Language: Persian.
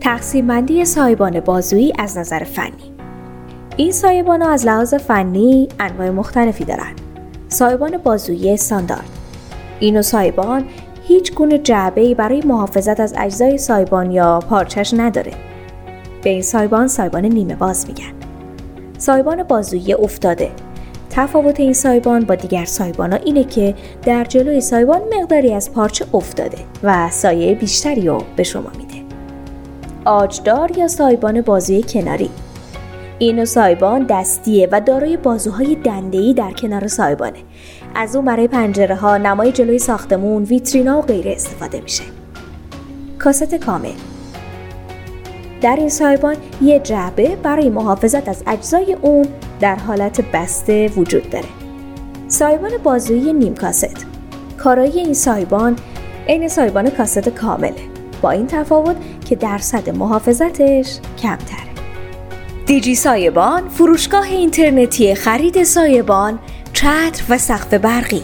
تقسیم بندی سایبان بازویی از نظر فنی این سایبان ها از لحاظ فنی انواع مختلفی دارند. سایبان بازویی استاندارد این نوع سایبان هیچ گونه جعبه برای محافظت از اجزای سایبان یا پارچش نداره. به این سایبان سایبان نیمه باز میگن. سایبان بازویی افتاده تفاوت این سایبان با دیگر سایبان ها اینه که در جلوی سایبان مقداری از پارچه افتاده و سایه بیشتری رو به شما میده. آجدار یا سایبان بازوی کناری؟ این سایبان دستیه و دارای بازوهای دندهی در کنار سایبانه. از اون برای پنجره ها نمای جلوی ساختمون ویترینا و غیره استفاده میشه. کاست کامل. در این سایبان یه جعبه برای محافظت از اجزای اون در حالت بسته وجود داره. سایبان بازویی نیم کاست. کارایی این سایبان عین سایبان کاست کامله. با این تفاوت که درصد محافظتش کمتره. دیجی سایبان فروشگاه اینترنتی خرید سایبان، چتر و سقف برقی.